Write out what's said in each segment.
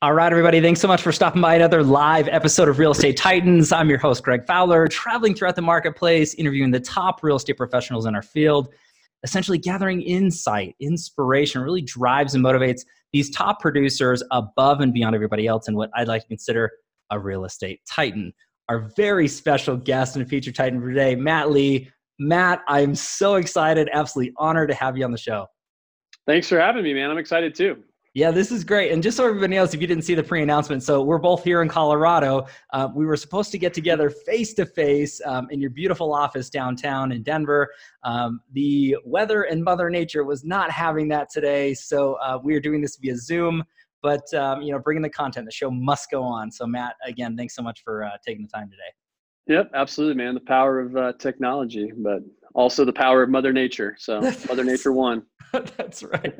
All right, everybody. Thanks so much for stopping by another live episode of Real Estate Titans. I'm your host, Greg Fowler, traveling throughout the marketplace, interviewing the top real estate professionals in our field, essentially gathering insight, inspiration, really drives and motivates these top producers above and beyond everybody else and what I'd like to consider a real estate titan. Our very special guest and feature titan for today, Matt Lee. Matt, I'm so excited, absolutely honored to have you on the show. Thanks for having me, man. I'm excited too. Yeah, this is great. And just so everybody knows, if you didn't see the pre announcement, so we're both here in Colorado. Uh, we were supposed to get together face to face in your beautiful office downtown in Denver. Um, the weather and Mother Nature was not having that today. So uh, we are doing this via Zoom. But, um, you know, bringing the content, the show must go on. So, Matt, again, thanks so much for uh, taking the time today. Yep, absolutely, man. The power of uh, technology, but also the power of Mother Nature. So, Mother Nature won. That's right.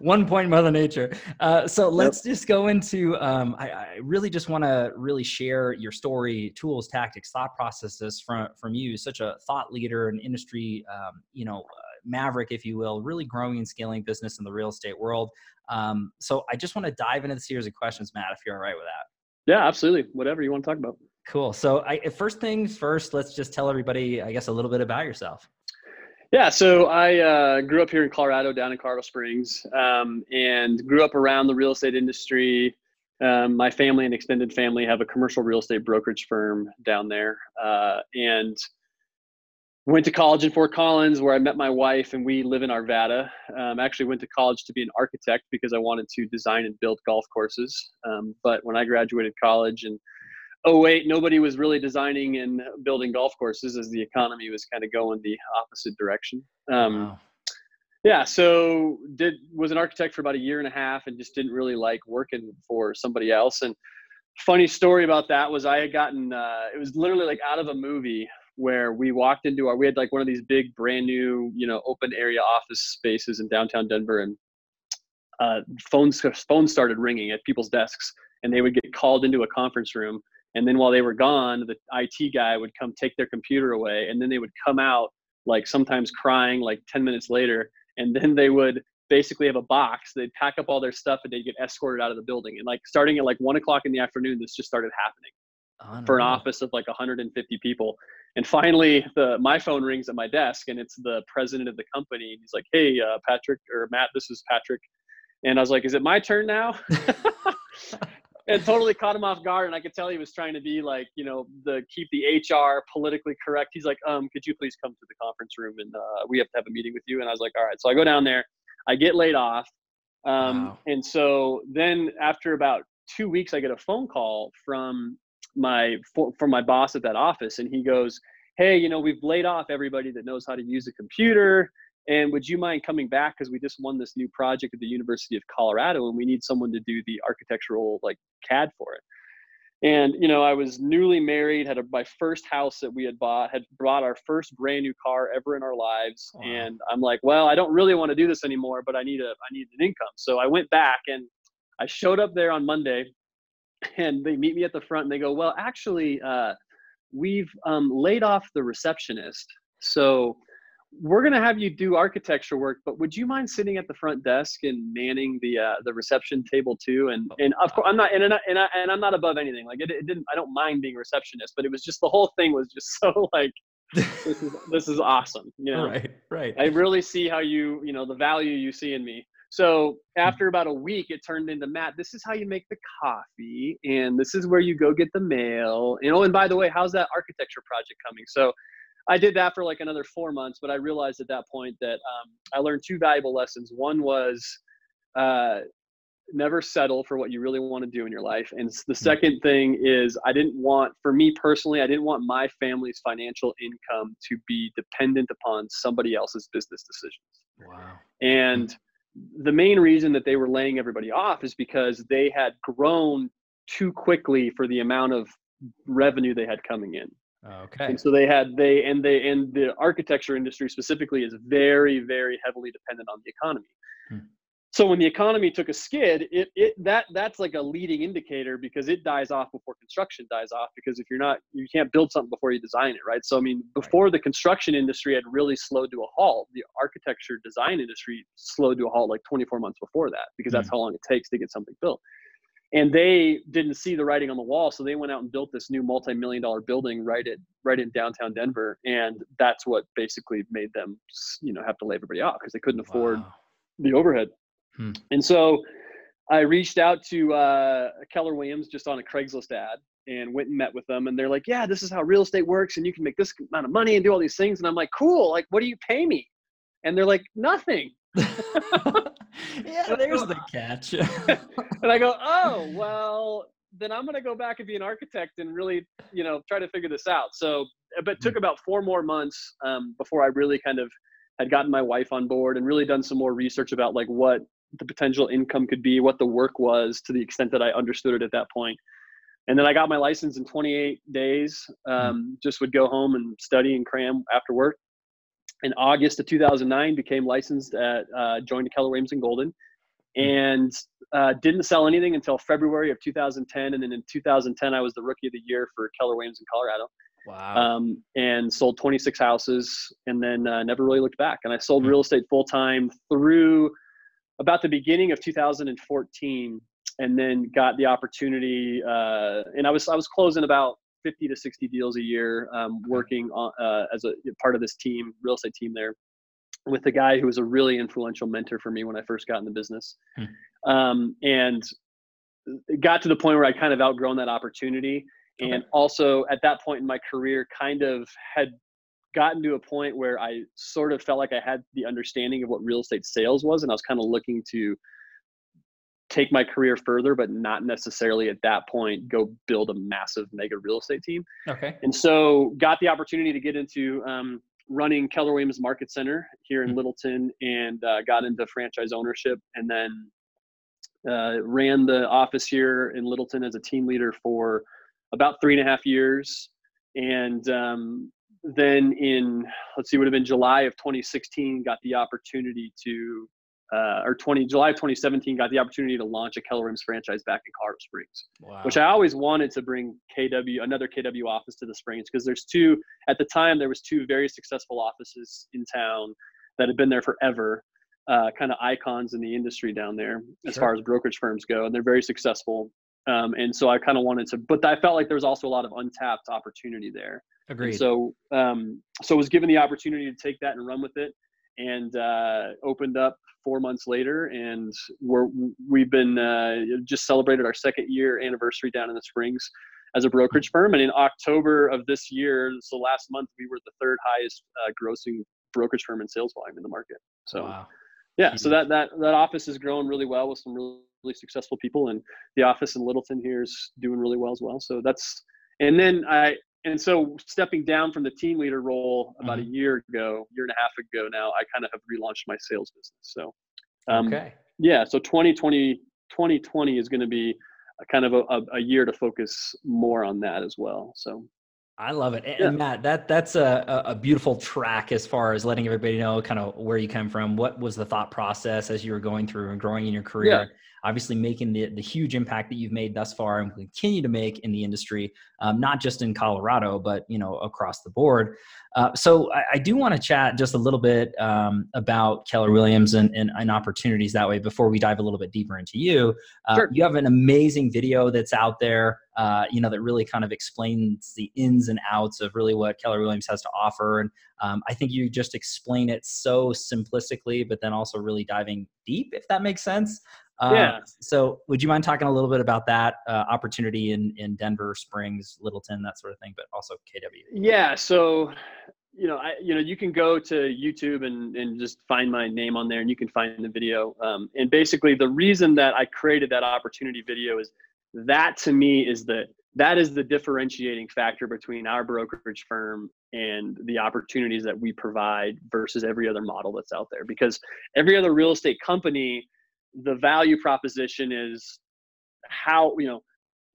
One point, Mother Nature. Uh, so let's yep. just go into. Um, I, I, really just want to really share your story, tools, tactics, thought processes from from you. Such a thought leader and industry, um, you know, uh, maverick, if you will, really growing and scaling business in the real estate world. Um, so I just want to dive into the series of questions, Matt, if you're all right with that. Yeah, absolutely. Whatever you want to talk about. Cool. So I, first things first, let's just tell everybody, I guess, a little bit about yourself. Yeah, so I uh, grew up here in Colorado, down in Colorado Springs, um, and grew up around the real estate industry. Um, my family and extended family have a commercial real estate brokerage firm down there, uh, and went to college in Fort Collins, where I met my wife, and we live in Arvada. Um, actually, went to college to be an architect because I wanted to design and build golf courses. Um, but when I graduated college and oh wait, nobody was really designing and building golf courses as the economy was kind of going the opposite direction. Um, wow. Yeah, so did was an architect for about a year and a half and just didn't really like working for somebody else. And funny story about that was I had gotten uh, it was literally like out of a movie where we walked into our we had like one of these big brand new you know open area office spaces in downtown Denver and uh, phones phones started ringing at people's desks and they would get called into a conference room and then while they were gone the it guy would come take their computer away and then they would come out like sometimes crying like 10 minutes later and then they would basically have a box they'd pack up all their stuff and they'd get escorted out of the building. And like starting at like one o'clock in the afternoon this just started happening for an office of like 150 people. And finally the my phone rings at my desk and it's the president of the company and he's like hey uh, patrick or matt this is patrick. And i was like is it my turn now it totally caught him off guard and i could tell he was trying to be like you know the keep the hr politically correct. He's like um could you please come to the conference room and uh, we have to have a meeting with you? And i was like all right. So i go down there i get laid off um, wow. and so then after about two weeks i get a phone call from my for, from my boss at that office and he goes hey you know we've laid off everybody that knows how to use a computer and would you mind coming back because we just won this new project at the University of Colorado and we need someone to do the architectural like CAD for it. And you know, I was newly married, had a, my first house that we had bought, had bought our first brand new car ever in our lives, wow. and I'm like, well, I don't really want to do this anymore, but I need a I need an income. So I went back and I showed up there on Monday, and they meet me at the front and they go, well, actually, uh, we've um, laid off the receptionist, so we're going to have you do architecture work, but would you mind sitting at the front desk and manning the uh, the reception table too? And and of course, I'm not and and, I, and, I, and I'm not above anything. Like it, it didn't. I don't mind being receptionist, but it was just the whole thing was just so like this is this is awesome. You know, right, right. I really see how you you know the value you see in me. So after about a week, it turned into Matt. This is how you make the coffee, and this is where you go get the mail. You know, and by the way, how's that architecture project coming? So I did that for like another four months, but I realized at that point that um, I learned two valuable lessons. One was uh, never settle for what you really want to do in your life. And the hmm. second thing is, I didn't want, for me personally, I didn't want my family's financial income to be dependent upon somebody else's business decisions. Wow. And the main reason that they were laying everybody off is because they had grown too quickly for the amount of revenue they had coming in. Okay. And so they had they and they and the architecture industry specifically is very very heavily dependent on the economy. Hmm. So when the economy took a skid, it it that that's like a leading indicator because it dies off before construction dies off because if you're not you can't build something before you design it, right? So I mean before right. the construction industry had really slowed to a halt, the architecture design industry slowed to a halt like 24 months before that because that's hmm. how long it takes to get something built. And they didn't see the writing on the wall, so they went out and built this new multi-million dollar building right at right in downtown Denver, and that's what basically made them, you know, have to lay everybody off because they couldn't afford Wow. the overhead. Hmm. And so I reached out to uh, Keller Williams just on a Craigslist ad and went and met with them. And they're like, yeah, this is how real estate works. And you can make this amount of money and do all these things. And I'm like, cool. Like, what do you pay me? And they're like, nothing. yeah, there's the catch. And I go, oh, well, then I'm going to go back and be an architect and really, you know, try to figure this out. So, but it took about four more months um, before I really kind of had gotten my wife on board and really done some more research about like what the potential income could be, what the work was to the extent that I understood it at that point. And then I got my license in 28 days. Um, Just would go home and study and cram after work. In August of 2009, became licensed at uh, joined Keller Williams and Golden, and uh, didn't sell anything until February of 2010. And then in 2010, I was the rookie of the year for Keller Williams in Colorado wow. um, and sold 26 houses and then uh, never really looked back. And I sold Hmm. real estate full time through about the beginning of 2014 and then got the opportunity. Uh, and I was, I was closing about 50 to 60 deals a year, um, working on, uh, as a part of this team, real estate team there with a guy who was a really influential mentor for me when I first got in the business. Um, and it got to the point where I kind of outgrown that opportunity. And also at that point in my career kind of had gotten to a point where i sort of felt like i had the understanding of what real estate sales was and i was kind of looking to take my career further but not necessarily at that point go build a massive mega real estate team okay. and so got the opportunity to get into um, running keller williams market center here in Mhm. littleton and uh, got into franchise ownership and then uh, ran the office here in littleton as a team leader for about three and a half years and um, then in let's see would have been july of 2016 got the opportunity to uh, or 20 july of 2017 got the opportunity to launch a keller williams franchise back in colorado springs Wow. which I always wanted to bring KW another KW office to the Springs because there's two at the time there was two very successful offices in town that had been there forever, uh, kind of icons in the industry down there as Sure. far as brokerage firms go, and they're very successful. Um, and so I kind of wanted to, but I felt like there was also a lot of untapped opportunity there. And Agreed. so, um, so was given the opportunity to take that and run with it, and uh, opened up four months later, and we're we've been uh, just celebrated our second year anniversary down in the Springs as a brokerage firm, and in October of this year, so last month, we were the third highest uh, grossing brokerage firm in sales volume in the market. So wow. yeah, so that that that office has grown really well with some really, really successful people, and the office in Littleton here is doing really well as well. So that's and then I and so stepping down from the team leader role about a year ago, year and a half ago now, I kind of have relaunched my sales business. So um, okay. yeah, so 2020 2020 is going to be a kind of a, a, year to focus more on that as well. So I love it. And Yeah. Matt, that that's a, a a beautiful track as far as letting everybody know kind of where you come from. What was the thought process as you were going through and growing in your career? Yeah. Obviously, making the, the huge impact that you've made thus far and continue to make in the industry, um, not just in Colorado, but you know across the board. Uh, so I, I do want to chat just a little bit um, about Keller Williams and, and, and opportunities that way before we dive a little bit deeper into you. Uh, Sure. You have an amazing video that's out there, uh, you know, that really kind of explains the ins and outs of really what Keller Williams has to offer. And um, I think you just explain it so simplistically, but then also really diving deep, if that makes sense. Uh, Yeah. So, would you mind talking a little bit about that uh, opportunity in in Denver Springs, Littleton, that sort of thing, but also KW? Yeah, so you know, I you know, you can go to YouTube and and just find my name on there, and you can find the video. Um, and basically, the reason that I created that opportunity video is that to me is the that is the differentiating factor between our brokerage firm and the opportunities that we provide versus every other model that's out there. Because every other real estate company, the value proposition is how you know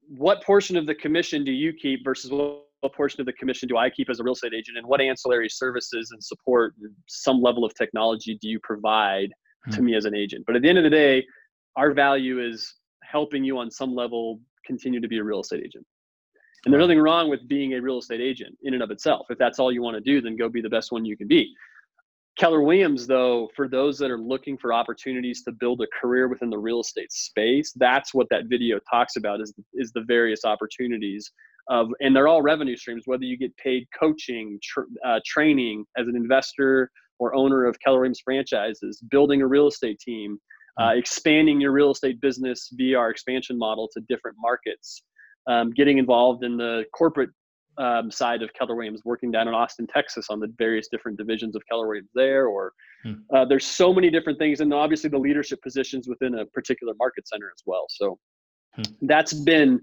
what portion of the commission do you keep versus what, what portion of the commission do I keep as a real estate agent, and what ancillary services and support and some level of technology do you provide to Hmm. me as an agent? But at the end of the day, our value is helping you on some level continue to be a real estate agent. And there's nothing wrong with being a real estate agent in and of itself. If that's all you want to do, then go be the best one you can be. Keller Williams, though, for those that are looking for opportunities to build a career within the real estate space, that's what that video talks about is is the various opportunities of, and they're all revenue streams. Whether you get paid coaching, tr- uh, training as an investor or owner of Keller Williams franchises, building a real estate team, uh, mm. expanding your real estate business via our expansion model to different markets, um, getting involved in the corporate um, side of Keller Williams, working down in Austin, Texas, on the various different divisions of Keller Williams there. Or hmm. uh, there's so many different things, and obviously the leadership positions within a particular market center as well. So hmm. that's been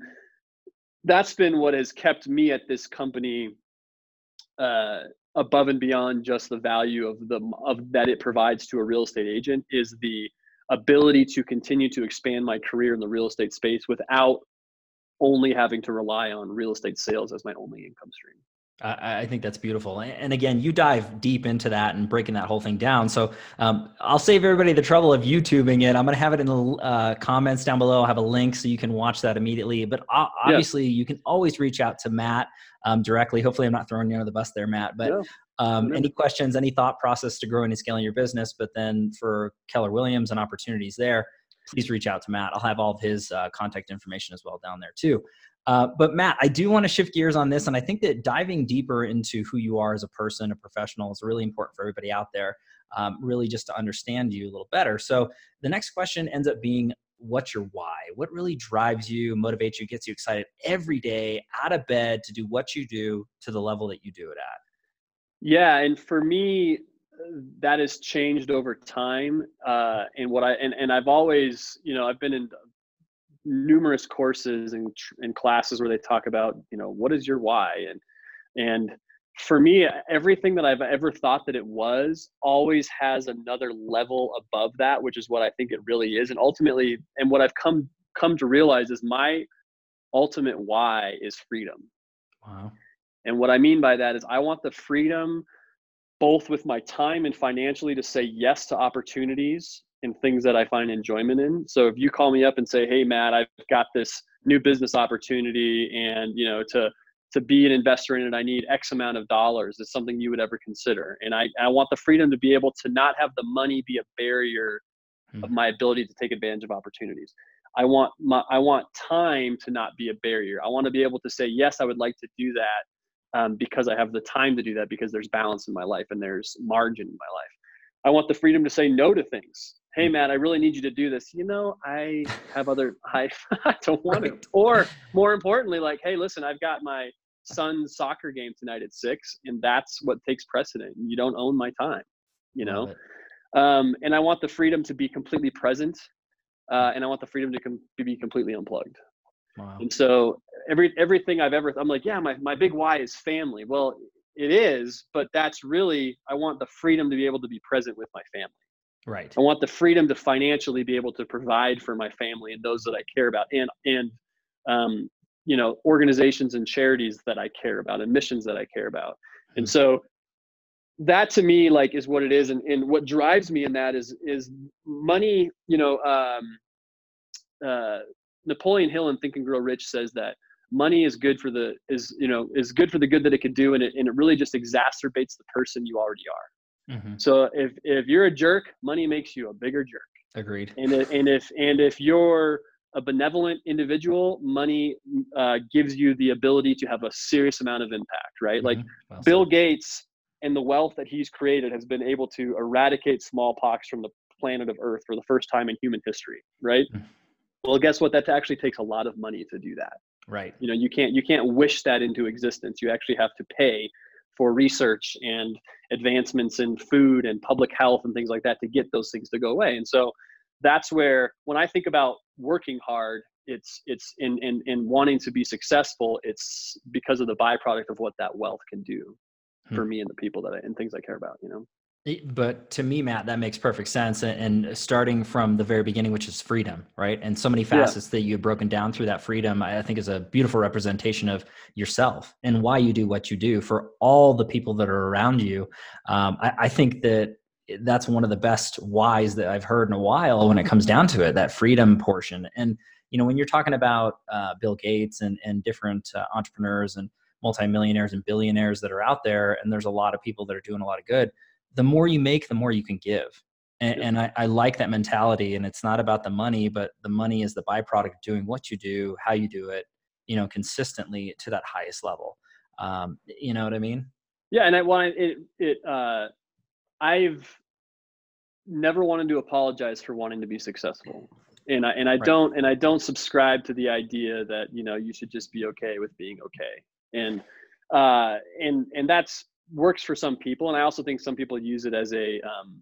that's been what has kept me at this company uh, above and beyond just the value of the of that it provides to a real estate agent is the ability to continue to expand my career in the real estate space without only having to rely on real estate sales as my only income stream. I think that's beautiful. And again, you dive deep into that and breaking that whole thing down. So um, I'll save everybody the trouble of YouTubing it. I'm going to have it in the uh, comments down below. I'll have a link so you can watch that immediately. But obviously, yeah. you can always reach out to Matt um, directly. Hopefully, I'm not throwing you under the bus there, Matt. But yeah. um, any questions, any thought process to growing and scaling your business, but then for Keller Williams and opportunities there, please reach out to Matt. I'll have all of his uh, contact information as well down there too. Uh, but Matt, I do want to shift gears on this, and I think that diving deeper into who you are as a person, a professional, is really important for everybody out there. Um, really, just to understand you a little better. So the next question ends up being, what's your why? What really drives you, motivates you, gets you excited every day out of bed to do what you do to the level that you do it at? Yeah, and for me, that has changed over time. Uh, and what I and, and I've always, you know, I've been in numerous courses and, and classes where they talk about, you know, what is your why? And and for me, everything that I've ever thought that it was always has another level above that, which is what I think it really is. And ultimately, and what I've come come to realize is my ultimate why is freedom. Wow. And what I mean by that is I want the freedom both with my time and financially to say yes to opportunities and things that I find enjoyment in. So if you call me up and say, "Hey Matt, I've got this new business opportunity and, you know, to to be an investor in it, I need X amount of dollars." Is something you would ever consider. And I I want the freedom to be able to not have the money be a barrier hmm. of my ability to take advantage of opportunities. I want my I want time to not be a barrier. I want to be able to say, "Yes, I would like to do that." Um, because I have the time to do that because there's balance in my life and there's margin in my life. I want the freedom to say no to things. Hey, mm. man, I really need you to do this. You know, I have other, I, I don't want right. to. Or more importantly, like, hey, listen, I've got my son's soccer game tonight at six, and that's what takes precedent. You don't own my time, you know? Um, and I want the freedom to be completely present, uh, and I want the freedom to com- be completely unplugged. Wow. And so every everything I've ever I'm like, yeah, my, my big why is family. Well, it is, but that's really I want the freedom to be able to be present with my family. Right. I want the freedom to financially be able to provide for my family and those that I care about and and um, you know, organizations and charities that I care about and missions that I care about. And hmm. so that to me like is what it is and, and what drives me in that is is money, you know, um, uh, Napoleon Hill in Think and Grow Rich says that money is good for the is you know is good for the good that it could do, and it and it really just exacerbates the person you already are. Mm-hmm. So if if you're a jerk, money makes you a bigger jerk. Agreed. And if, and if and if you're a benevolent individual, money uh, gives you the ability to have a serious amount of impact. Right? Mm-hmm. Like well Bill Gates and the wealth that he's created has been able to eradicate smallpox from the planet of Earth for the first time in human history. Right? Mm-hmm well, guess what? That actually takes a lot of money to do that. Right. You know, you can't you can't wish that into existence. You actually have to pay for research and advancements in food and public health and things like that to get those things to go away. And so that's where when I think about working hard, it's it's in in, in wanting to be successful, it's because of the byproduct of what that wealth can do hmm. for me and the people that I and things I care about, you know. But to me, Matt, that makes perfect sense. And starting from the very beginning, which is freedom, right? And so many facets yeah. that you have broken down through that freedom, I think is a beautiful representation of yourself and why you do what you do for all the people that are around you. Um, I, I think that that's one of the best whys that I've heard in a while when it comes down to it, that freedom portion. And, you know, when you're talking about uh, Bill Gates and, and different uh, entrepreneurs and multimillionaires and billionaires that are out there, and there's a lot of people that are doing a lot of good the more you make, the more you can give. And, and I, I, like that mentality. And it's not about the money, but the money is the byproduct of doing what you do, how you do it, you know, consistently to that highest level. Um, you know what I mean? Yeah. And I want it, it, uh, I've never wanted to apologize for wanting to be successful. And I, and I right. don't, and I don't subscribe to the idea that, you know, you should just be okay with being okay. And, uh, and, and that's works for some people. And I also think some people use it as a, um,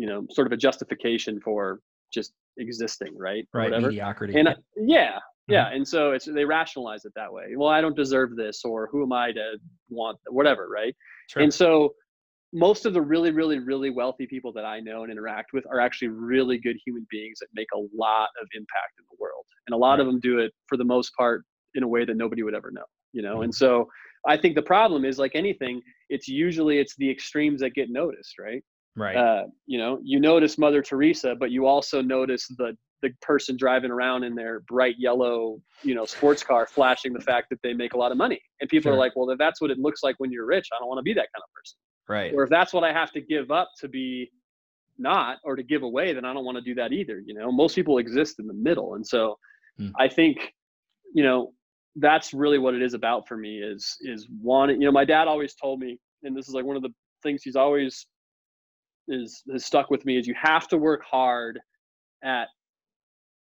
you know sort of a justification for just existing right right whatever. mediocrity and yeah yeah mm-hmm. and so it's they rationalize it that way well i don't deserve this or who am i to want whatever right sure. and so most of the really really really wealthy people that i know and interact with are actually really good human beings that make a lot of impact in the world and a lot right. of them do it for the most part in a way that nobody would ever know you know mm-hmm. and so i think the problem is like anything it's usually it's the extremes that get noticed right Right. Uh, you know, you notice Mother Teresa, but you also notice the the person driving around in their bright yellow, you know, sports car, flashing the fact that they make a lot of money. And people sure. are like, well, if that's what it looks like when you're rich, I don't want to be that kind of person. Right. Or if that's what I have to give up to be not or to give away, then I don't want to do that either. You know, most people exist in the middle, and so hmm. I think, you know, that's really what it is about for me is is wanting. You know, my dad always told me, and this is like one of the things he's always is has stuck with me is you have to work hard at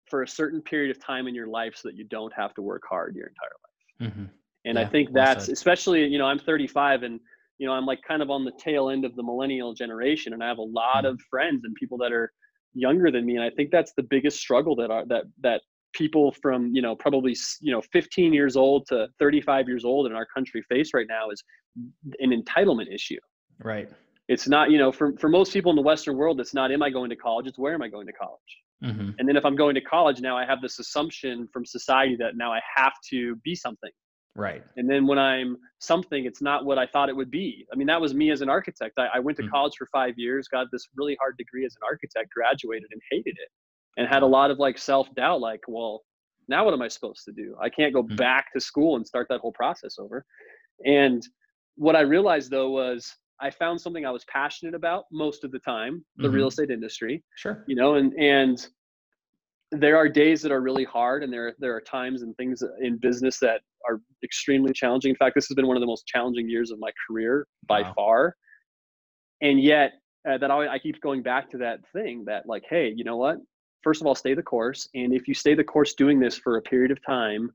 for a certain period of time in your life so that you don't have to work hard your entire life. Mm-hmm. And yeah, I think that's well especially you know I'm 35 and you know I'm like kind of on the tail end of the millennial generation and I have a lot mm-hmm. of friends and people that are younger than me and I think that's the biggest struggle that are that that people from you know probably you know 15 years old to 35 years old in our country face right now is an entitlement issue. Right. It's not you know for, for most people in the western world it's not am i going to college? It's where am i going to college? Mm-hmm. and then if i'm going to college now i have this assumption from society that now i have to be something. Right. And then when i'm something it's not what i thought it would be. I mean that was me as an architect. I, I went to mm-hmm. college for five years got this really hard degree as an architect graduated and hated it and had a lot of like self-doubt like well now what am i supposed to do i can't go mm-hmm. back to school and start that whole process over and what i realized though was I found something I was passionate about most of the time, the mm-hmm. real estate industry. Sure. You know, and and there are days that are really hard and there there are times and things in business that are extremely challenging. In fact, this has been one of the most challenging years of my career by wow. far. And yet uh, that I, I keep going back to that thing that like, hey, you know what? First of all, stay the course. And if you stay the course doing this for a period of time,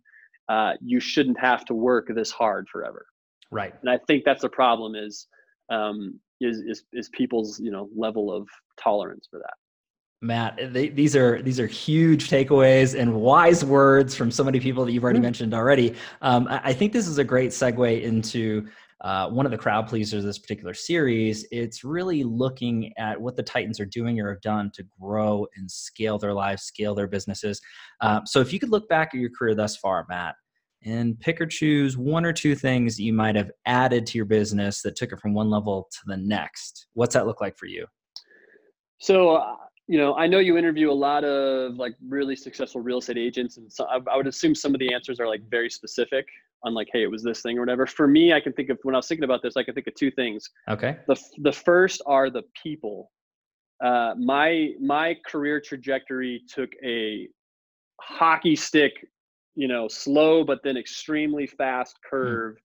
uh, you shouldn't have to work this hard forever. Right. And I think that's the problem is um, is, is is people's you know level of tolerance for that. Matt, they, these are these are huge takeaways and wise words from so many people that you've already mm-hmm. mentioned already. Um, I, I, think this is a great segue into uh, one of the crowd pleasers of this particular series. It's really looking at what the Titans are doing or have done to grow and scale their lives, scale their businesses. Uh, so, if you could look back at your career thus far, Matt, and pick or choose one or two things you might have added to your business that took it from one level to the next. What's that look like for you? So, uh, you know, I know you interview a lot of like really successful real estate agents, and so I, I, would assume some of the answers are like very specific on like, hey, it was this thing or whatever. For me, I can think of when I was thinking about this, I can think of two things. Okay. The the first are the people. Uh, my my career trajectory took a hockey stick you know, slow but then extremely fast hmm. curve mm.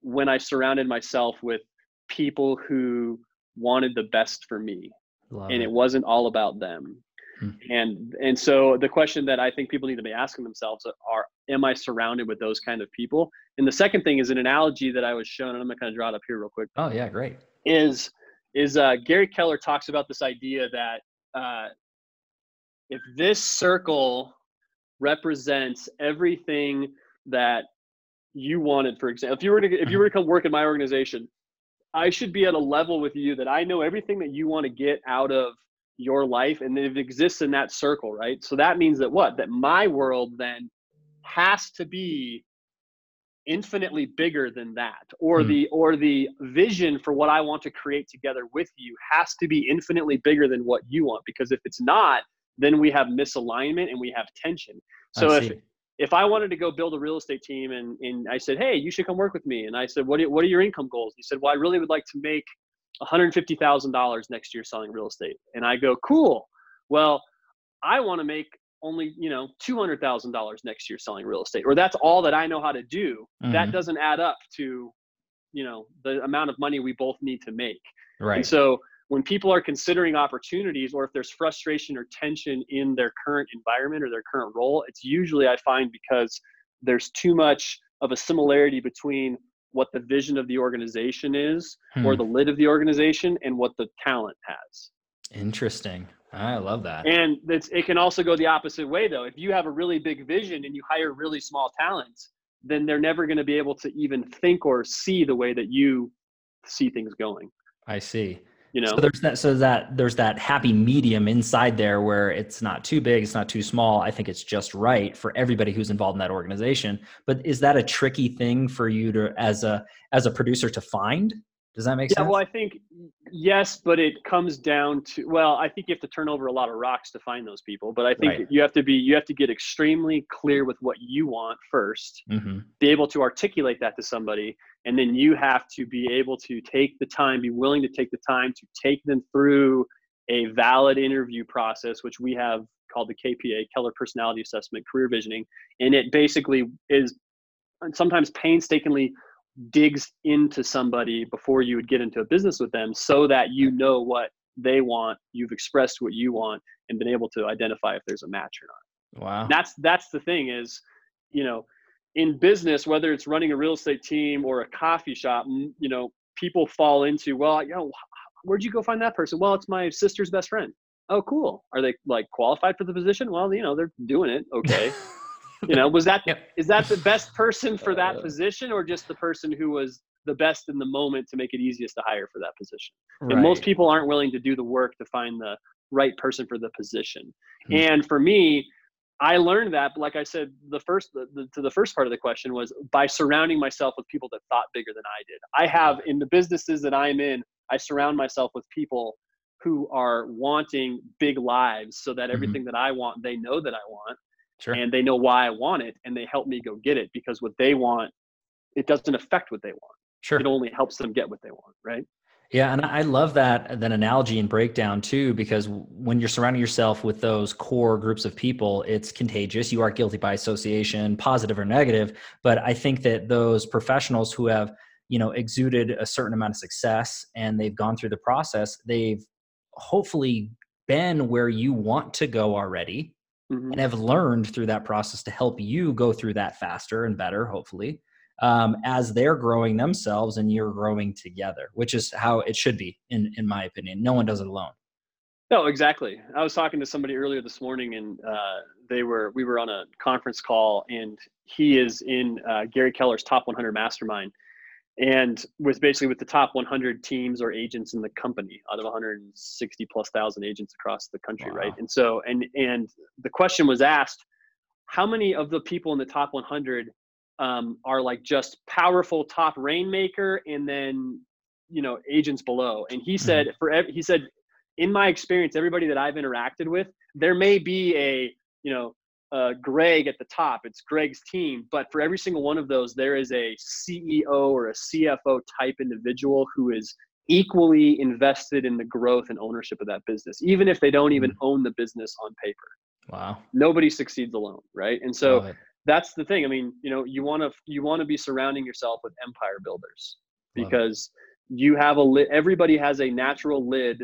when I surrounded myself with people who wanted the best for me. Love and it. it. wasn't all about them. Mm. And and so the question that I think people need to be asking themselves are am I surrounded with those kind of people? And the second thing is an analogy that I was shown, and I'm gonna kind of draw it up here real quick. Oh yeah, great. Is is uh, Gary Keller talks about this idea that uh, if this circle represents everything that you wanted for example if you were to if you were to come work in my organization i should be at a level with you that i know everything that you want to get out of your life and it exists in that circle right so that means that what that my world then has to be infinitely bigger than that or mm. the or the vision for what i want to create together with you has to be infinitely bigger than what you want because if it's not then we have misalignment and we have tension. So if if I wanted to go build a real estate team and, and I said, hey, you should come work with me. And I said, what are, what are your income goals? He said, well, I really would like to make $150,000 next year selling real estate. And I go, cool. Well, I want to make only, you know, $200,000 next year selling real estate, or that's all that I know how to do. Mm-hmm. That doesn't add up to, you know, the amount of money we both need to make. Right. And so when people are considering opportunities or if there's frustration or tension in their current environment or their current role, it's usually I find because there's too much of a similarity between what the vision of the organization is hmm. or the lid of the organization and what the talent has. Interesting. I love that. And it's, it can also go the opposite way though. If you have a really big vision and you hire really small talents, then they're never going to be able to even think or see the way that you see things going. I see you know? so there's that so that there's that happy medium inside there where it's not too big it's not too small. I think it's just right for everybody who's involved in that organization. But is that a tricky thing for you to as a as a producer to find does that make yeah, sense? Yeah, well, I think yes, but it comes down to well, I think you have to turn over a lot of rocks to find those people. But I think right. you have to be you have to get extremely clear with what you want 1st mm-hmm. be able to articulate that to somebody, and then you have to be able to take the time, be willing to take the time to take them through a valid interview process, which we have called the KPA, Keller Personality Assessment, Career Visioning, and it basically is sometimes painstakingly digs into somebody before you would get into a business with them so that you know what they want you've expressed what you want and been able to identify if there's a match or not. Wow. That's that's the thing is you know in business whether it's running a real estate team or a coffee shop you know people fall into well you know where'd you go find that person? Well it's my sister's best friend. Oh cool. Are they like qualified for the position? Well you know they're doing it. Okay you know was that yep. is that the best person for that uh, position or just the person who was the best in the moment to make it easiest to hire for that position right. and most people aren't willing to do the work to find the right person for the position hmm. and for me i learned that like i said the first the, the, to the first part of the question was by surrounding myself with people that thought bigger than i did i have in the businesses that i'm in i surround myself with people who are wanting big lives so that mm-hmm. everything mm-hmm. that i want they know that i want Sure. And they know why I want it and they help me go get it because what they want, it doesn't affect what they want. Sure. It only helps them get what they want, right? Yeah, and I love that that analogy and breakdown too, because when you're surrounding yourself with those core groups of people, it's contagious. You are guilty by association, positive or negative. But I think that those professionals who have, you know, exuded a certain amount of success and they've gone through the process, they've hopefully been where you want to go already mm-hmm. and have learned through that process to help you go through that faster and better, hopefully, um, as they're growing themselves and you're growing together, which is how it should be, in in my opinion. No one does it alone. No, exactly. I was talking to somebody earlier this morning, and uh, they were we were on a conference call, and he is in uh, Gary Keller's top 100 mastermind, and with basically with the top 100 teams or agents in the company out of 160 plus thousand agents across the country wow. right and so and and the question was asked how many of the people in the top 100 um, are like just powerful top rainmaker and then you know agents below and he said mm-hmm. for every, he said in my experience everybody that i've interacted with there may be a you know uh, Greg at the top. It's Greg's team. But for every single one of those, there is a CEO or a CFO type individual who is equally invested in the growth and ownership of that business, even if they don't even mm. own the business on paper. Wow. Nobody succeeds alone, right? And so that's the thing. I mean, you know, you want to you want to be surrounding yourself with empire builders because you have a lid. Everybody has a natural lid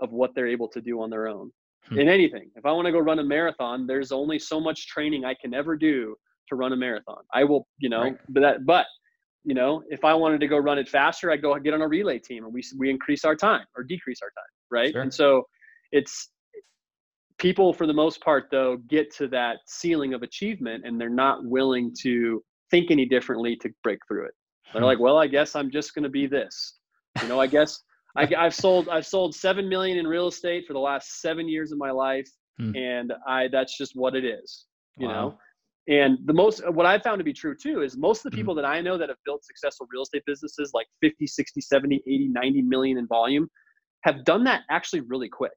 of what they're able to do on their own hmm. in anything. If I want to go run a marathon, there's only so much training I can ever do to run a marathon. I will, you know, right. but that, but you know, if I wanted to go run it faster, I go get on a relay team and we we increase our time or decrease our time, right? Sure. And so it's people for the most part though get to that ceiling of achievement and they're not willing to think any differently to break through it. They're hmm. like, well, I guess I'm just going to be this. You know, I guess I, have sold I've sold seven million in real estate for the last seven years of my life, hmm. and I that's just what it is, you wow. know. And the most what I've found to be true too is most of the hmm. people mm-hmm. that I know that have built successful real estate businesses like 50, 60, 70, 80, 90 million in volume have done that actually really quick.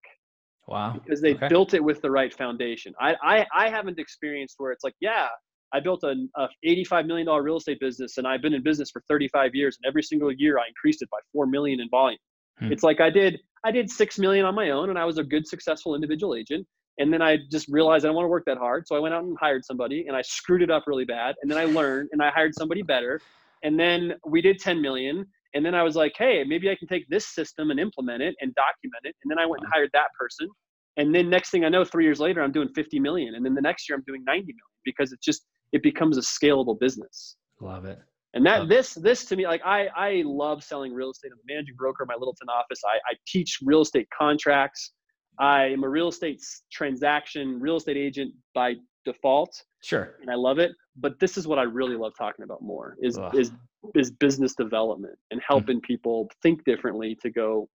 Wow. Because they okay. built it with the right foundation. I, I I haven't experienced where it's like, yeah, I built a, a $85 million real estate business and I've been in business for 35 years and every single year I increased it by 4 million in volume. Hmm. It's like I did I did six million on my own, and I was a good, successful individual agent. And then I just realized I don't want to work that hard, so I went out and hired somebody, and I screwed it up really bad. And then I learned, and I hired somebody better. And then we did 10 million. And then I was like, hey, maybe I can take this system and implement it and document it. And then I went and hired that person. And then next thing I know, three years later, I'm doing 50 million. And then the next year, I'm doing 90 million because it just it becomes a scalable business. Love it. And that this this to me, like I I love selling real estate. I'm a managing broker in my Littleton office. I, I teach real estate contracts. I am a real estate transaction real estate agent by default. Sure. And I love it. But this is what I really love talking about more is Ugh. is is business development and hmm. helping people think differently to go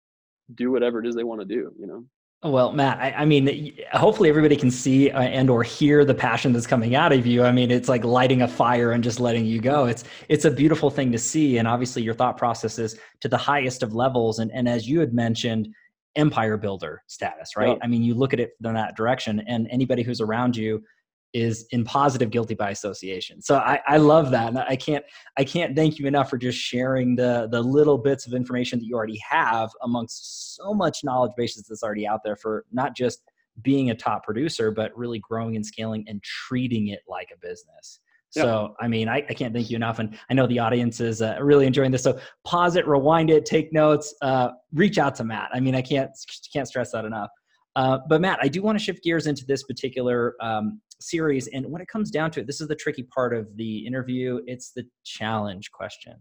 do whatever it is they want to do. You know. Well, Matt, I, I, mean, hopefully everybody can see uh, and or hear the passion that's coming out of you. I mean, it's like lighting a fire and just letting you go. It's it's a beautiful thing to see, and obviously your thought process is to the highest of levels. And and as you had mentioned, empire builder status, right? I mean, you look at it in that direction, and anybody who's around you is in positive guilty by association. So I, I love that. And I can't I can't thank you enough for just sharing the the little bits of information that you already have amongst so much knowledge bases that's already out there for not just being a top producer, but really growing and scaling and treating it like a business. So, I mean, I, I, can't thank you enough. And I know the audience is uh, really enjoying this. So pause it, rewind it, take notes, uh, reach out to Matt. I mean, I can't, can't stress that enough. Uh, but Matt, I do want to shift gears into this particular um, series. And when it comes down to it, this is the tricky part of the interview. It's the challenge question.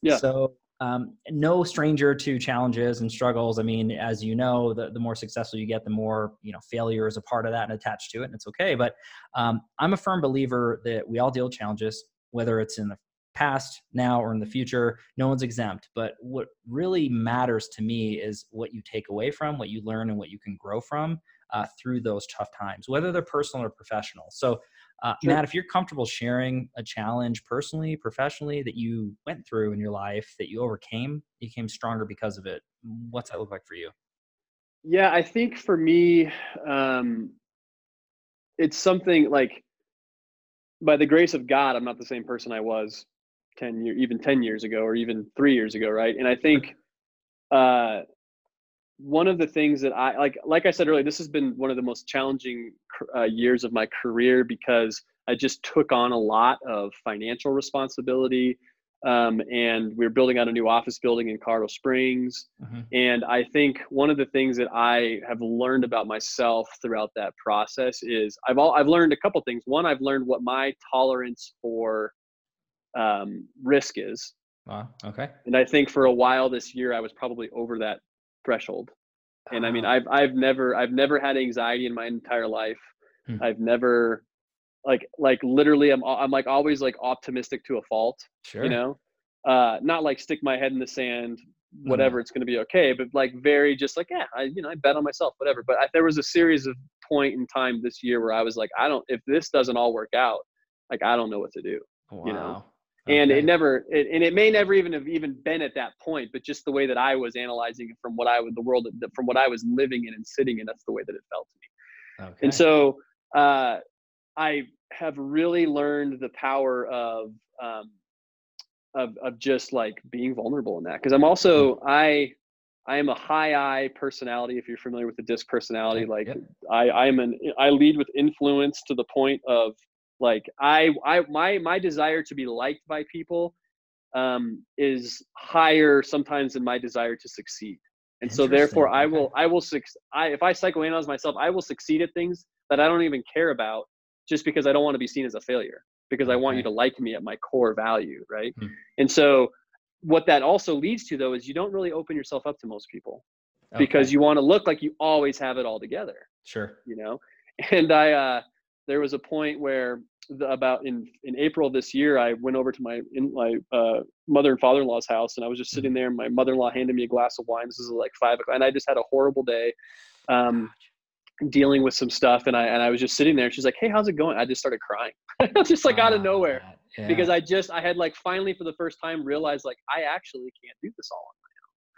Yeah. So um, no stranger to challenges and struggles. I mean, as you know, the, the more successful you get, the more you know failure is a part of that and attached to it, and it's okay. But um, I'm a firm believer that we all deal with challenges, whether it's in the past, now, or in the future. No one's exempt. But what really matters to me is what you take away from, what you learn, and what you can grow from uh, through those tough times, whether they're personal or professional. So, uh, sure. Matt, if you're comfortable sharing a challenge personally, professionally that you went through in your life that you overcame, you came stronger because of it. What's that look like for you? Yeah, I think for me, um, it's something like by the grace of God, I'm not the same person I was 10 years, even 10 years ago, or even three years ago. Right. And I think, uh, one of the things that I like, like I said earlier, this has been one of the most challenging uh, years of my career because I just took on a lot of financial responsibility. Um, and we are building out a new office building in Colorado Springs. Mm-hmm. And I think one of the things that I have learned about myself throughout that process is I've all I've learned a couple things. One, I've learned what my tolerance for um, risk is. Wow. Okay. And I think for a while this year, I was probably over that threshold. And I mean, I've I've never I've never had anxiety in my entire life. Hmm. I've never like like literally I'm I'm like always like optimistic to a fault. Sure. You know, uh, not like stick my head in the sand, whatever, mm. it's going to be okay. But like very just like yeah, I you know I bet on myself, whatever. But I, there was a series of point in time this year where I was like, I don't if this doesn't all work out, like I don't know what to do. Wow. You know and okay. it never it, and it may never even have even been at that point but just the way that i was analyzing it from what i was the world from what i was living in and sitting in that's the way that it felt to me okay. and so uh, i have really learned the power of um, of, of just like being vulnerable in that because i'm also mm-hmm. i i am a high i personality if you're familiar with the disc personality like yep. i i am an i lead with influence to the point of like I, I, my, my desire to be liked by people um, is higher sometimes than my desire to succeed. And so therefore I will, I will, I, if I psychoanalyze myself, I will succeed at things that I don't even care about just because I don't want to be seen as a failure because I want you to like me at my core value. Right. Hmm. And so what that also leads to though, is you don't really open yourself up to most people okay. because you want to look like you always have it all together. Sure. You know, and I, uh, there was a point where the, about in in April this year, I went over to my in my uh, mother and father in law's house, and I was just sitting mm-hmm. there. And my mother in law handed me a glass of wine. This is like five o'clock, and I just had a horrible day, um, dealing with some stuff. And I and I was just sitting there. She's like, "Hey, how's it going?" I just started crying, just like out of nowhere, yeah. because I just I had like finally for the first time realized like I actually can't do this all on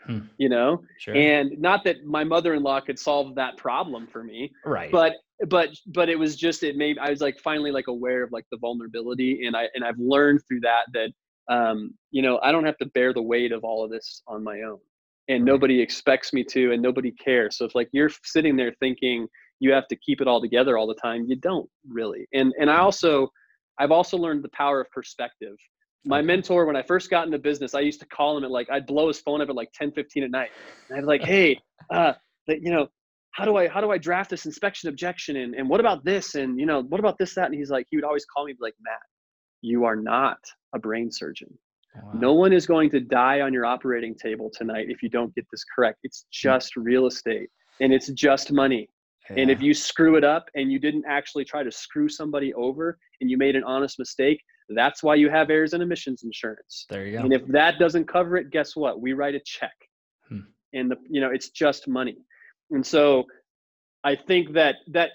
Hmm. you know? Sure. and not that my mother-in-law could solve that problem for me right. but but but it was just it made i was like finally like aware of like the vulnerability and i and i've learned through that that um you know i don't have to bear the weight of all of this on my own. And nobody expects me to and nobody cares. So if like you're sitting there thinking you have to keep it all together all the time you don't really. And and i also i've also learned the power of perspective my mentor when i first got into business i used to call him at like i'd blow his phone up at like 10 15 at night. And i'd be like hey uh you know how do i how do i draft this inspection objection? And, and what about this? And you know what about this that? And he's like he would always call me like matt you are not a brain surgeon. Wow. no one is going to die on your operating table tonight if you don't get this correct. It's hmm. just real estate and it's just money. Yeah. and if you screw it up and you didn't actually try to screw somebody over and you made an honest mistake that's why you have errors and omissions insurance. There you go. And if that doesn't cover it, guess what? We write a check. Hmm. And the you know, it's just money. And so I think that that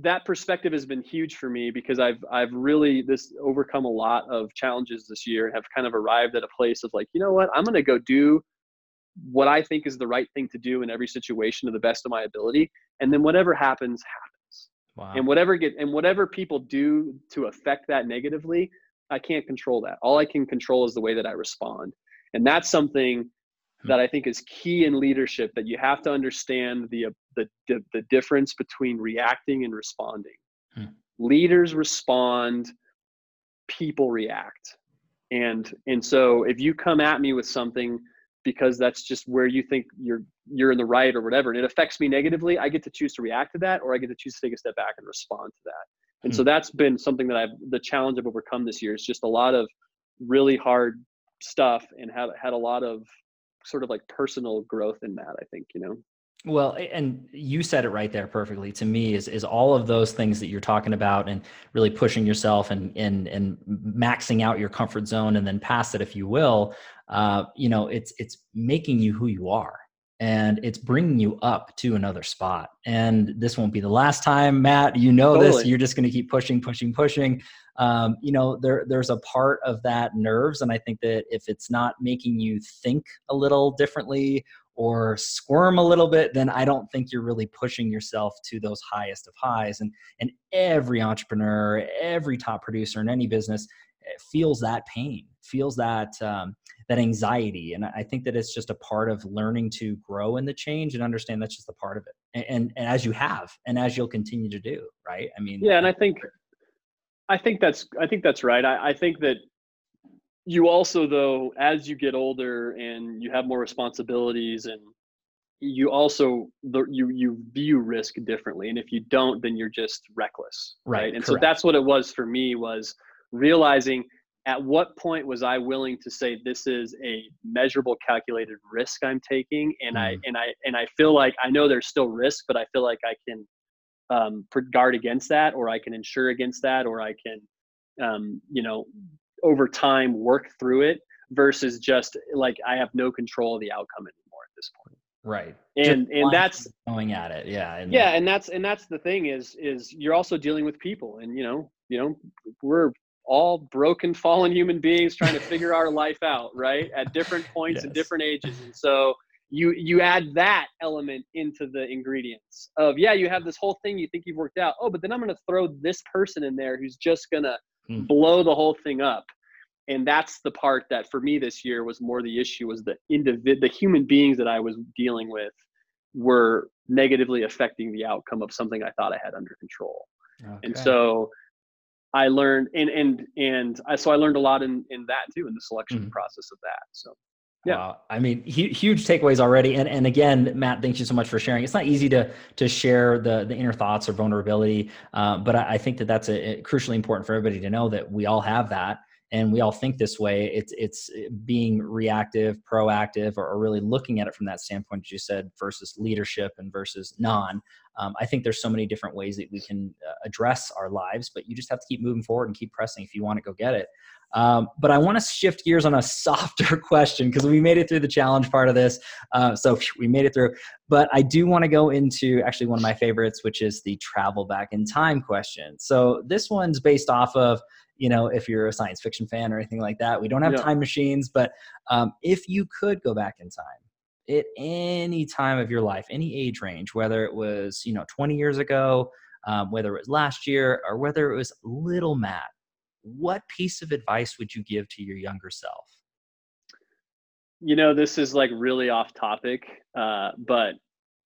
that perspective has been huge for me because I've I've really this overcome a lot of challenges this year and have kind of arrived at a place of like, you know what, I'm gonna go do what I think is the right thing to do in every situation to the best of my ability. And then whatever happens, happens. Wow. And whatever get and whatever people do to affect that negatively, I can't control that. All I can control is the way that I respond. And that's something hmm. that I think is key in leadership that you have to understand the the the, the difference between reacting and responding. Hmm. Leaders respond, people react. And and so if you come at me with something because that's just where you think you're you're in the right or whatever and it affects me negatively i get to choose to react to that or i get to choose to take a step back and respond to that and so hmm. that's been something that i've the challenge i've overcome this year is just a lot of really hard stuff and had had a lot of sort of like personal growth in that i think you know well, and you said it right there perfectly to me is, is all of those things that you're talking about and really pushing yourself and, and, and maxing out your comfort zone and then past it, if you will, uh, you know, it's, it's making you who you are and it's bringing you up to another spot. And this won't be the last time, Matt, you know totally. this, you're just going to keep pushing, pushing, pushing. Um, you know, there, there's a part of that nerves. And I think that if it's not making you think a little differently or squirm a little bit, then I don't think you're really pushing yourself to those highest of highs. And and every entrepreneur, every top producer in any business eh, feels that pain, feels that um, that anxiety. And I think that it's just a part of learning to grow in the change and understand that's just a part of it. And, and, and as you have, and as you'll continue to do, right? I mean, yeah. And I think, I think that's, I think that's right. I, I think that you also though as you get older and you have more responsibilities and you also you you view risk differently and if you don't then you're just reckless right, right? and correct. so that's what it was for me was realizing at what point was i willing to say this is a measurable calculated risk i'm taking and mm. i and i and i feel like i know there's still risk but i feel like i can um, guard against that or i can insure against that or i can um, you know over time work through it versus just like I have no control of the outcome anymore at this point. Right. And just and that's going at it. Yeah. And, yeah, and that's and that's the thing is is you're also dealing with people and you know, you know, we're all broken fallen human beings trying to figure our life out, right? At different points yes. and different ages. And so you you add that element into the ingredients of yeah, you have this whole thing you think you've worked out. Oh, but then I'm going to throw this person in there who's just going to mm. blow the whole thing up and that's the part that for me this year was more the issue was the individ the human beings that i was dealing with were negatively affecting the outcome of something i thought i had under control okay. and so i learned and and and I, so i learned a lot in in that too in the selection mm. process of that so yeah. Wow. I mean, huge takeaways already. And, and again, Matt, thank you so much for sharing. It's not easy to, to share the, the inner thoughts or vulnerability. Uh, but I, I, think that that's a, a crucially important for everybody to know that we all have that and we all think this way it's it's being reactive proactive or, or, really looking at it from that standpoint as you said versus leadership and versus non um, i think there's so many different ways that we can uh, address our lives but you just have to keep moving forward and keep pressing if you want to go get it um, but I want to shift gears on a softer question because we made it through the challenge part of this. Uh, so we made it through. But I do want to go into actually one of my favorites, which is the travel back in time question. So this one's based off of you know, if you're a science fiction fan or anything like that. We don't have yeah. time machines, but um, if you could go back in time at any time of your life, any age range, whether it was, you know, 20 years ago, um, whether it was last year, or whether it was little Matt, what piece of advice would you give to your younger self? you know, this is like really off topic, uh, but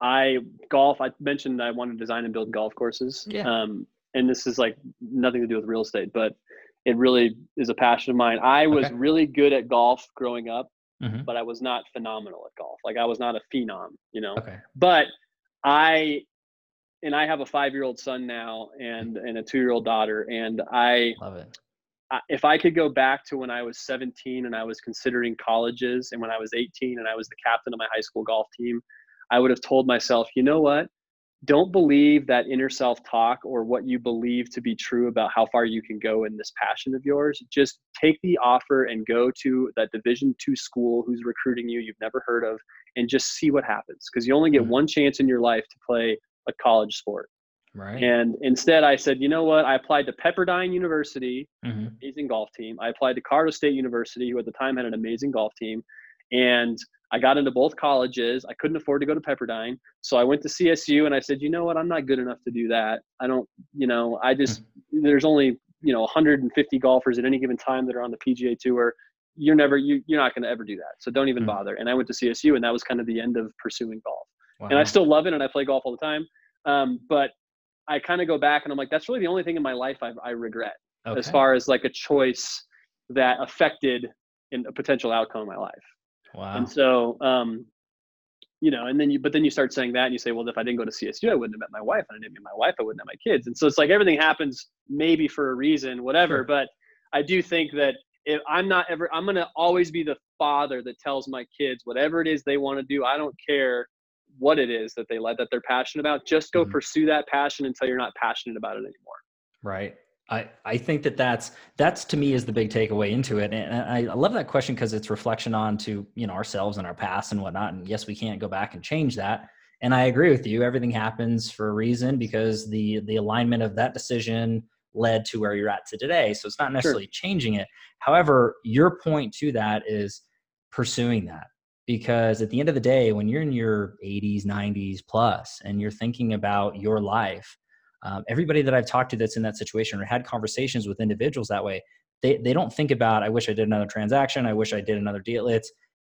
I golf. I mentioned I want to design and build golf courses. Yeah. Um, and this is like nothing to do with real estate, but it really is a passion of mine. I was Okay. really good at golf growing up, Mhm. but I was not phenomenal at golf. Like I was not a phenom, you know. Okay. But I and I have a five year old son now and and a two year old daughter, and I Love it. I- if I could go back to when I was 17 and I was considering colleges, and when I was 18 and I was the captain of my high school golf team, I would have told myself, you know what? Don't believe that inner self talk or what you believe to be true about how far you can go in this passion of yours. Just take the offer and go to that Division two school who's recruiting you you've never heard of, and just see what happens. Because you only get Mhm. one chance in your life to play a college sport. Right. And instead, I said, you know what? I applied to Pepperdine University hmm amazing golf team. I applied to Colorado State University, who at the time had an amazing golf team. And I got into both colleges. I couldn't afford to go to Pepperdine. So I went to CSU and I said, you know what? I'm not good enough to do that. I don't, you know, I just, there's only, you know, 150 golfers at any given time that are on the PGA Tour. You're never, you, you're not going to ever do that. So don't even Mhm. bother. And I went to CSU and that was kind of the end of pursuing golf Wow. and I still love it and I play golf all the time. Um, but I kind of go back and I'm like, that's really the only thing in my life I, I regret okay. as far as like a choice that affected in a potential outcome in my life. Wow. And so, um, you know, and then you, but then you start saying that and you say, well, if I didn't go to CSU, I wouldn't have met my wife. And I didn't meet my wife, I wouldn't have my kids. And so it's like everything happens maybe for a reason, whatever. Sure. But I do think that if I'm not ever, I'm going to always be the father that tells my kids whatever it is they want to do. I don't care what it is that they like, that they're passionate about. Just go Mhm. pursue that passion until you're not passionate about it anymore. Right. I, I think that that's that's to me is the big takeaway into it, and I, I love that question because it's reflection on to you know ourselves and our past and whatnot. And yes, we can't go back and change that. And I agree with you. Everything happens for a reason because the the alignment of that decision led to where you're at to today. So it's not necessarily changing it. However, your point to that is pursuing that because at the end of the day, when you're in your 80s, 90s plus, and you're thinking about your life um, everybody that I've talked to that's in that situation or had conversations with individuals that way, they, they don't think about, I wish I did another transaction. I wish I did another deal. It's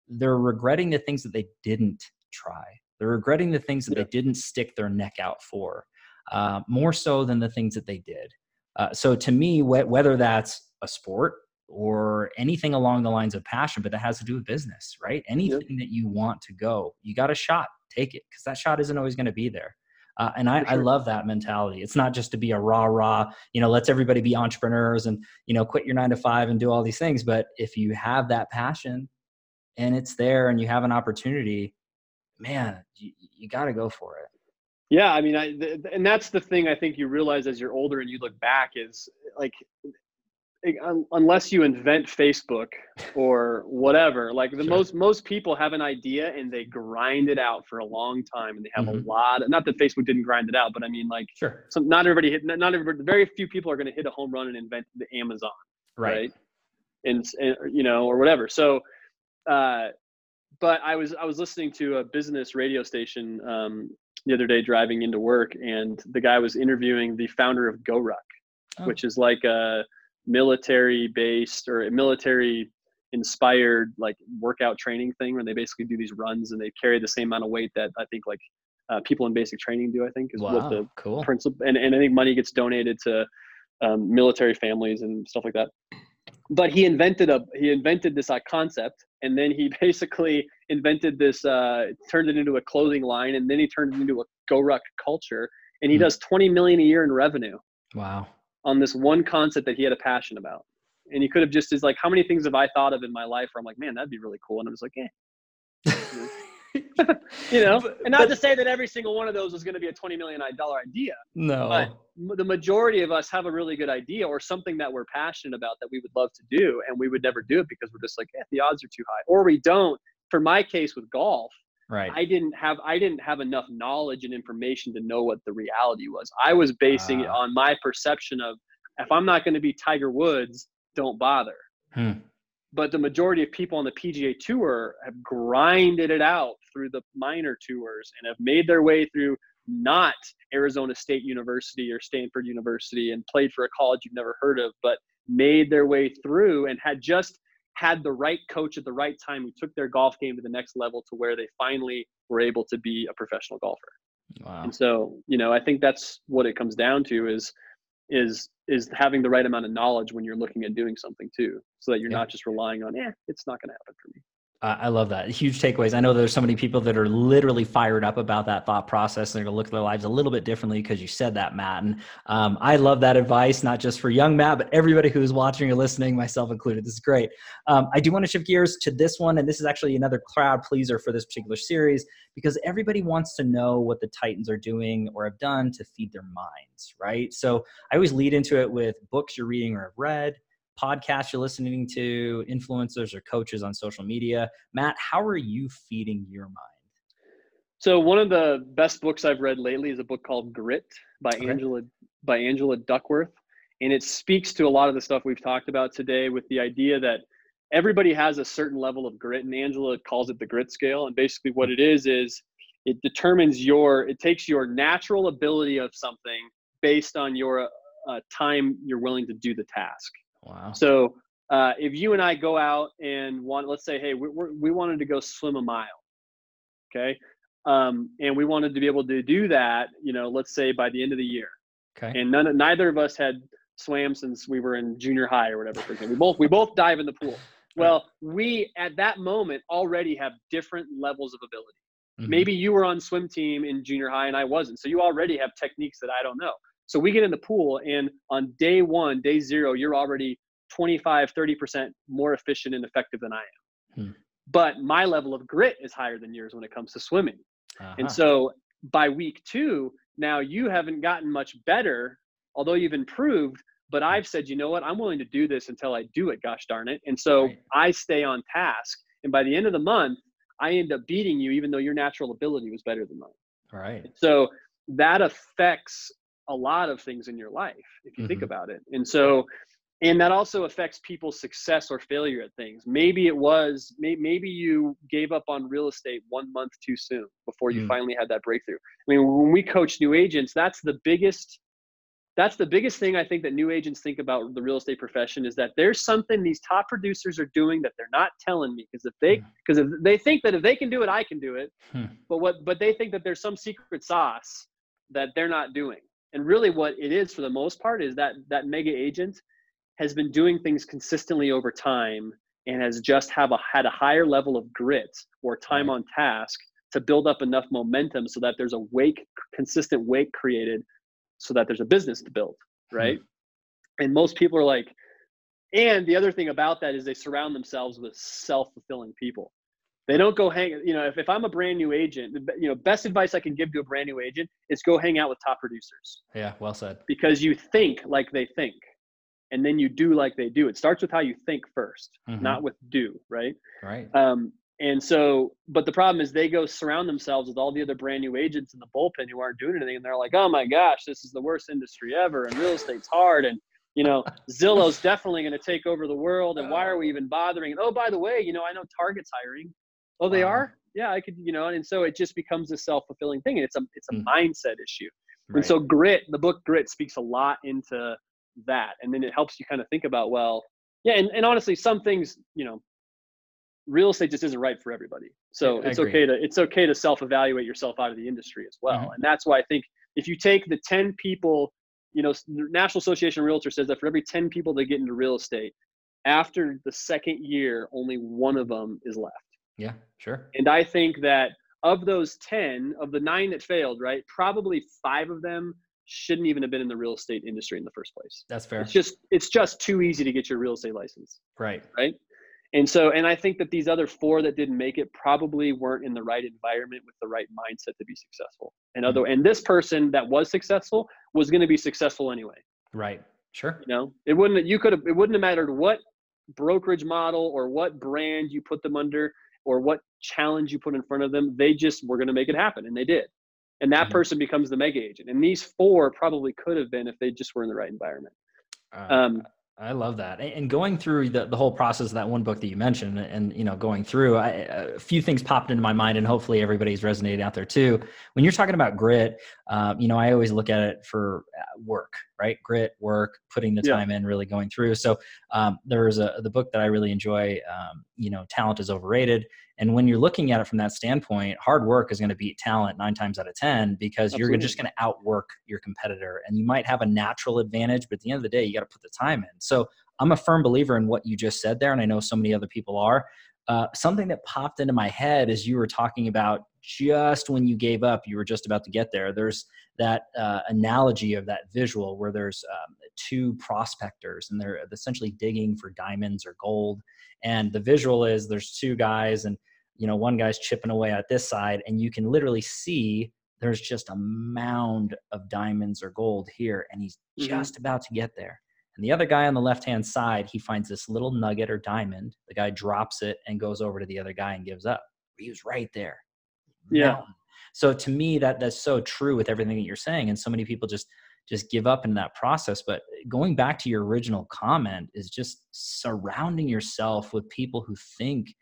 they're regretting the things that they didn't try. They're regretting the things that Yeah. they didn't stick their neck out for, uh, more so than the things that they did. Uh, so to me, wh- whether that's a sport or anything along the lines of passion, but that has to do with business, right? Anything that you want to go, you got a shot, take it because that shot isn't always going to be there. Uh, and I, For I love that mentality. It's not just to be a rah rah, you know, let's everybody be entrepreneurs and, you know, quit your nine to five and do all these things. But if you have that passion and it's there and you have an opportunity, man, you, you got to go for it. Yeah, I mean, I th- and that's the thing I think you realize as you're older and you look back is like, unless you invent Facebook or whatever, like the Sure. most most people have an idea and they grind it out for a long time and they have Mhm. a lot. Not that Facebook didn't grind it out, but I mean, like, Sure. so not everybody hit. Not everybody. Very few people are going to hit a home run and invent the Amazon. Right. right? And, and you know, or whatever. So, uh, but I was I was listening to a business radio station um, the other day driving into work, and the guy was interviewing the founder of GoRuck, Oh. which is like a military based or a military inspired like workout training thing where they basically do these runs and they carry the same amount of weight that I think like uh, people in basic training do. I think is what the Cool. principle and, and i think money gets donated to um, military families and stuff like that but he invented a he invented this uh, concept and then he basically invented this uh, turned it into a clothing line and then he turned it into a GoRuck culture and he Hmm. does 20 million a year in revenue Wow. On this one concept that he had a passion about. And he could have just is like how many things have i thought of in my life where i'm like man that'd be really cool? And i was like eh you know? And not to say that every single one of those is going to be a 20 million dollar idea no. but the majority of us have a really good idea or something that we're passionate about that we would love to do and we would never do it because we're just like eh, the odds are too high. Or we don't. For my case with golf right. i didn't have i didn't have enough knowledge and information to know what the reality was i was basing it Ah. on my perception of if i'm not going to be tiger woods don't bother Hmm. but the majority of people on the PGA Tour have grinded it out through the minor tours and have made their way through not Arizona State University or Stanford University and played for a college you've never heard of, but made their way through and had just had the right coach at the right time who took their golf game to the next level to where they finally were able to be a professional golfer. Wow. And so, you know, I think that's what it comes down to is is is having the right amount of knowledge when you're looking at doing something too, so that you're yeah. not just relying on, yeah, it's not going to happen for me. Uh, I love that. Huge takeaways. I know there's so many people that are literally fired up about that thought process. They're going to look at their lives a little bit differently because you said that, Matt. And um, I love that advice, not just for young Matt, but everybody who's watching or listening, myself included. This is great. Um, I do want to shift gears to this one, and this is actually another crowd pleaser for this particular series because everybody wants to know what the Titans are doing or have done to feed their minds, right? So I always lead into it with books you're reading or have read podcasts you're listening to, influencers or coaches on social media. Matt, how are you feeding your mind? So one of the best books I've read lately is a book called Grit by okay. Angela by Angela Duckworth, and it speaks to a lot of the stuff we've talked about today with the idea that everybody has a certain level of grit, and Angela calls it the grit scale. And basically, what it is is it determines your it takes your natural ability of something based on your uh, time you're willing to do the task. Wow. So uh, if you and I go out and want, let's say, hey, we we wanted to go swim a mile, okay, um, and we wanted to be able to do that, you know, let's say by the end of the year, okay, and none, neither of us had swam since we were in junior high or whatever. For example, we both we both dive in the pool. Well, we at that moment already have different levels of ability. Mm-hmm. Maybe you were on swim team in junior high and I wasn't, so you already have techniques that I don't know. So we get in the pool, and on day one, day zero, you're already 25, 30% more efficient and effective than I am. Hmm. But my level of grit is higher than yours when it comes to swimming. Uh-huh. And so by week two, now you haven't gotten much better, although you've improved. But I've said, you know what? I'm willing to do this until I do it, gosh darn it. And so right. I stay on task. And by the end of the month, I end up beating you, even though your natural ability was better than mine. All right. So that affects a lot of things in your life if you mm-hmm. think about it. And so and that also affects people's success or failure at things. Maybe it was maybe you gave up on real estate one month too soon before you mm. finally had that breakthrough. I mean, when we coach new agents, that's the biggest that's the biggest thing I think that new agents think about the real estate profession is that there's something these top producers are doing that they're not telling me because if they because mm. if they think that if they can do it, I can do it. Hmm. But what but they think that there's some secret sauce that they're not doing. And really what it is for the most part is that that mega agent has been doing things consistently over time and has just have a, had a higher level of grit or time right. on task to build up enough momentum so that there's a wake consistent wake created so that there's a business to build right mm-hmm. and most people are like and the other thing about that is they surround themselves with self-fulfilling people they don't go hang you know if, if i'm a brand new agent you know best advice i can give to a brand new agent is go hang out with top producers yeah well said because you think like they think and then you do like they do. It starts with how you think 1st mm-hmm. not with do, right? Right. Um, and so, but the problem is they go surround themselves with all the other brand new agents in the bullpen who aren't doing anything. And they're like, oh my gosh, this is the worst industry ever. And real estate's hard. And, you know, Zillow's definitely going to take over the world. And why are we even bothering? And oh, by the way, you know, I know Target's hiring. Oh, they wow. are? Yeah, I could, you know, and so it just becomes a self fulfilling thing. And it's a, it's a mm. mindset issue. Right. And so grit, the book Grit speaks a lot into that and then it helps you kind of think about well yeah and, and honestly some things you know real estate just isn't right for everybody so it's okay to it's okay to self-evaluate yourself out of the industry as well mm-hmm. and that's why i think if you take the 10 people you know national association of realtors says that for every 10 people that get into real estate after the second year only one of them is left yeah sure and i think that of those 10 of the nine that failed right probably five of them shouldn't even have been in the real estate industry in the first place. That's fair. It's just it's just too easy to get your real estate license. Right. Right. And so and I think that these other four that didn't make it probably weren't in the right environment with the right mindset to be successful. And other mm-hmm. and this person that was successful was going to be successful anyway. Right. Sure. You know, it wouldn't you could have it wouldn't have mattered what brokerage model or what brand you put them under or what challenge you put in front of them. They just were going to make it happen and they did and that mm-hmm. person becomes the mega agent. And these four probably could have been if they just were in the right environment. Uh, um, I love that. And going through the, the whole process of that one book that you mentioned and, you know, going through I, a few things popped into my mind and hopefully everybody's resonating out there too. When you're talking about grit, um, you know, I always look at it for uh, work, right? Grit, work, putting the time in, really going through. So um, there's a, the book that I really enjoy, um, you know, talent is overrated. And when you're looking at it from that standpoint, hard work is going to beat talent nine times out of 10 because Absolutely. you're just going to outwork your competitor. And you might have a natural advantage, but at the end of the day, you got to put the time in. So I'm a firm believer in what you just said there. And I know so many other people are. Uh, something that popped into my head as you were talking about just when you gave up, you were just about to get there. There's that uh, analogy of that visual where there's um, two prospectors and they're essentially digging for diamonds or gold. And the visual is there's two guys and you know one guy's chipping away at this side and you can literally see there's just a mound of diamonds or gold here and he's mm-hmm. just about to get there. And the other guy on the left hand side he finds this little nugget or diamond. The guy drops it and goes over to the other guy and gives up. He was right there. Yeah. Mountain. so to me that that's so true with everything that you're saying and so many people just just give up in that process. But going back to your original comment is just surrounding yourself with people who think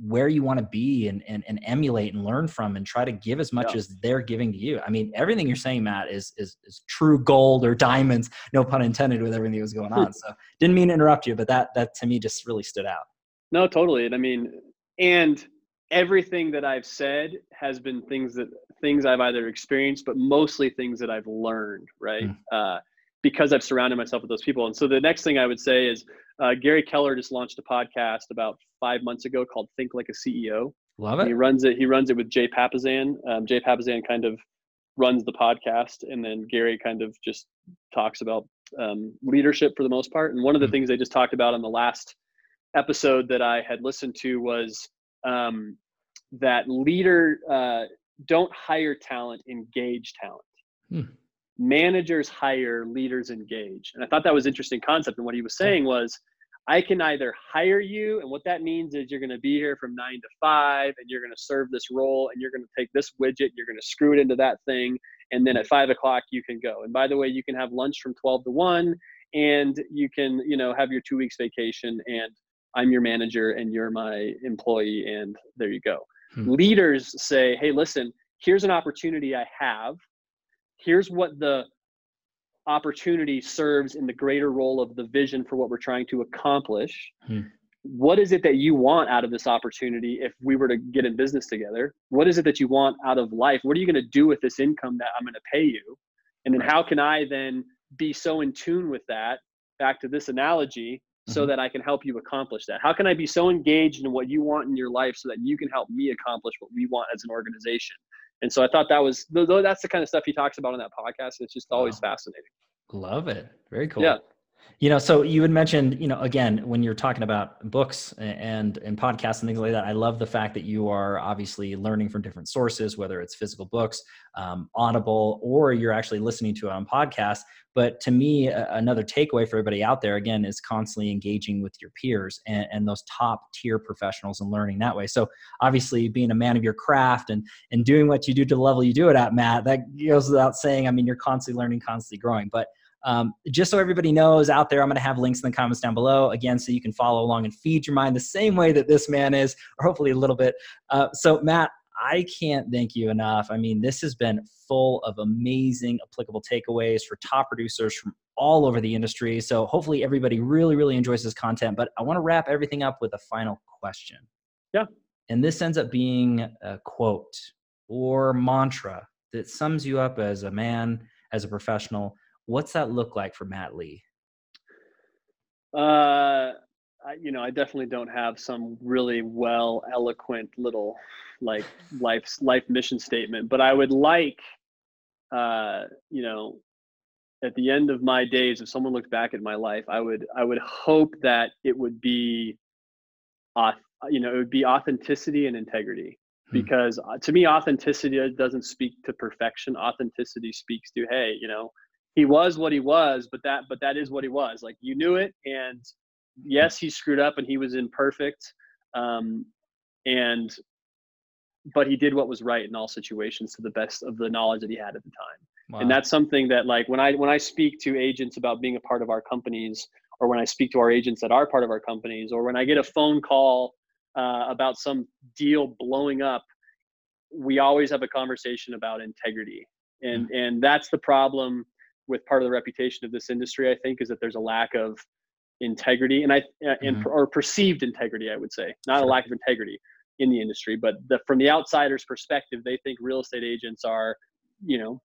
where you want to be and, and, and emulate and learn from and try to give as much yeah. as they're giving to you. I mean, everything you're saying, Matt, is, is, is true gold or diamonds, no pun intended with everything that was going on. so didn't mean to interrupt you, but that, that to me just really stood out. No, totally. And I mean, and everything that I've said has been things that things I've either experienced, but mostly things that I've learned, right? Mm. Uh, because I've surrounded myself with those people. And so the next thing I would say is uh, Gary Keller just launched a podcast about five months ago called Think Like a CEO. Love it. he runs it. He runs it with Jay Papasan. Um, Jay Papasan kind of runs the podcast, and then Gary kind of just talks about um, leadership for the most part. And one of the mm-hmm. things they just talked about on the last episode that I had listened to was um, that leader uh, don't hire talent, engage talent. Hmm managers hire, leaders engage. And I thought that was interesting concept. And what he was saying was, I can either hire you, and what that means is you're going to be here from nine to five, and you're going to serve this role, and you're going to take this widget, you're going to screw it into that thing, and then at five o'clock you can go. And by the way, you can have lunch from twelve to one, and you can, you know, have your two weeks vacation, and I'm your manager, and you're my employee, and there you go. Hmm. Leaders say, hey, listen, here's an opportunity I have here's what the opportunity serves in the greater role of the vision for what we're trying to accomplish. Hmm. What is it that you want out of this opportunity if we were to get in business together? What is it that you want out of life? What are you going to do with this income that I'm going to pay you? And then how can I then be so in tune with that? Back to this analogy, so mm-hmm. that I can help you accomplish that? How can I be so engaged in what you want in your life so that you can help me accomplish what we want as an organization? And so I thought that was that's the kind of stuff he talks about on that podcast. It's just always wow. fascinating. Love it. Very cool. Yeah. You know, so you had mentioned, you know, again, when you're talking about books and and podcasts and things like that, I love the fact that you are obviously learning from different sources, whether it's physical books, um, Audible, or you're actually listening to it on podcast. But to me, another takeaway for everybody out there, again, is constantly engaging with your peers and, and those top tier professionals and learning that way. So obviously, being a man of your craft and and doing what you do to the level you do it at, Matt, that goes without saying. I mean, you're constantly learning, constantly growing. But um, just so everybody knows out there, I'm going to have links in the comments down below again, so you can follow along and feed your mind the same way that this man is, or hopefully a little bit. Uh, so, Matt, I can't thank you enough. I mean, this has been full of amazing applicable takeaways for top producers from all over the industry. So, hopefully, everybody really, really enjoys this content. But I want to wrap everything up with a final question. Yeah. And this ends up being a quote or mantra that sums you up as a man, as a professional What's that look like for Matt Lee? Uh, I, you know, I definitely don't have some really well eloquent little like life life mission statement, but I would like, uh, you know, at the end of my days, if someone looked back at my life, I would I would hope that it would be, uh, you know, it would be authenticity and integrity. Hmm. Because uh, to me, authenticity doesn't speak to perfection. Authenticity speaks to, hey, you know, he was what he was, but that but that is what he was. Like you knew it, and yes, he screwed up and he was imperfect, um, and but he did what was right in all situations to the best of the knowledge that he had at the time. Wow. And that's something that like when I when I speak to agents about being a part of our companies or when I speak to our agents that are part of our companies, or when I get a phone call uh, about some deal blowing up, we always have a conversation about integrity, and mm-hmm. and that's the problem with part of the reputation of this industry. I think is that there's a lack of integrity, and I and mm-hmm. or perceived integrity, I would say, not sure. a lack of integrity in the industry, but the, from the outsider's perspective, they think real estate agents are, you know,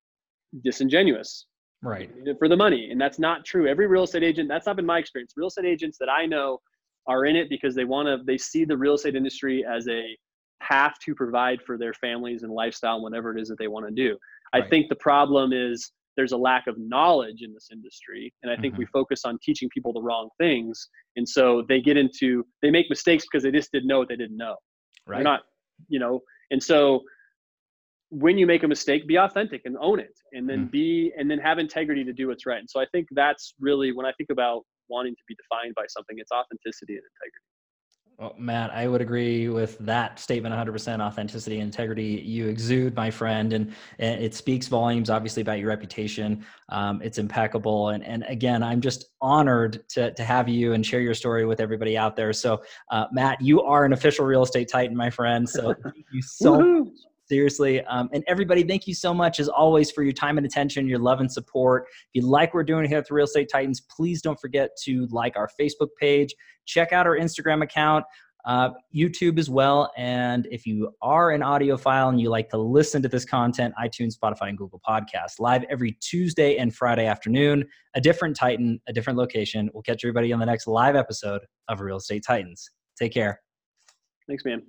disingenuous right for the money and that's not true every real estate agent that's not been my experience real estate agents that i know are in it because they want to they see the real estate industry as a path to provide for their families and lifestyle and whatever it is that they want to do right. i think the problem is there's a lack of knowledge in this industry and i think mm-hmm. we focus on teaching people the wrong things and so they get into they make mistakes because they just didn't know what they didn't know right They're not you know and so when you make a mistake, be authentic and own it, and then mm. be and then have integrity to do what's right. And so I think that's really when I think about wanting to be defined by something, it's authenticity and integrity. Well, Matt, I would agree with that statement 100% authenticity and integrity you exude, my friend. And, and it speaks volumes, obviously, about your reputation. Um, it's impeccable. And, and again, I'm just honored to, to have you and share your story with everybody out there. So, uh, Matt, you are an official real estate titan, my friend. So, thank you so much seriously. Um, and everybody, thank you so much as always for your time and attention, your love and support. If you like what we're doing here at the Real Estate Titans, please don't forget to like our Facebook page, check out our Instagram account. Uh, YouTube as well. And if you are an audiophile and you like to listen to this content, iTunes, Spotify, and Google Podcasts, live every Tuesday and Friday afternoon, a different Titan, a different location. We'll catch everybody on the next live episode of Real Estate Titans. Take care. Thanks, man.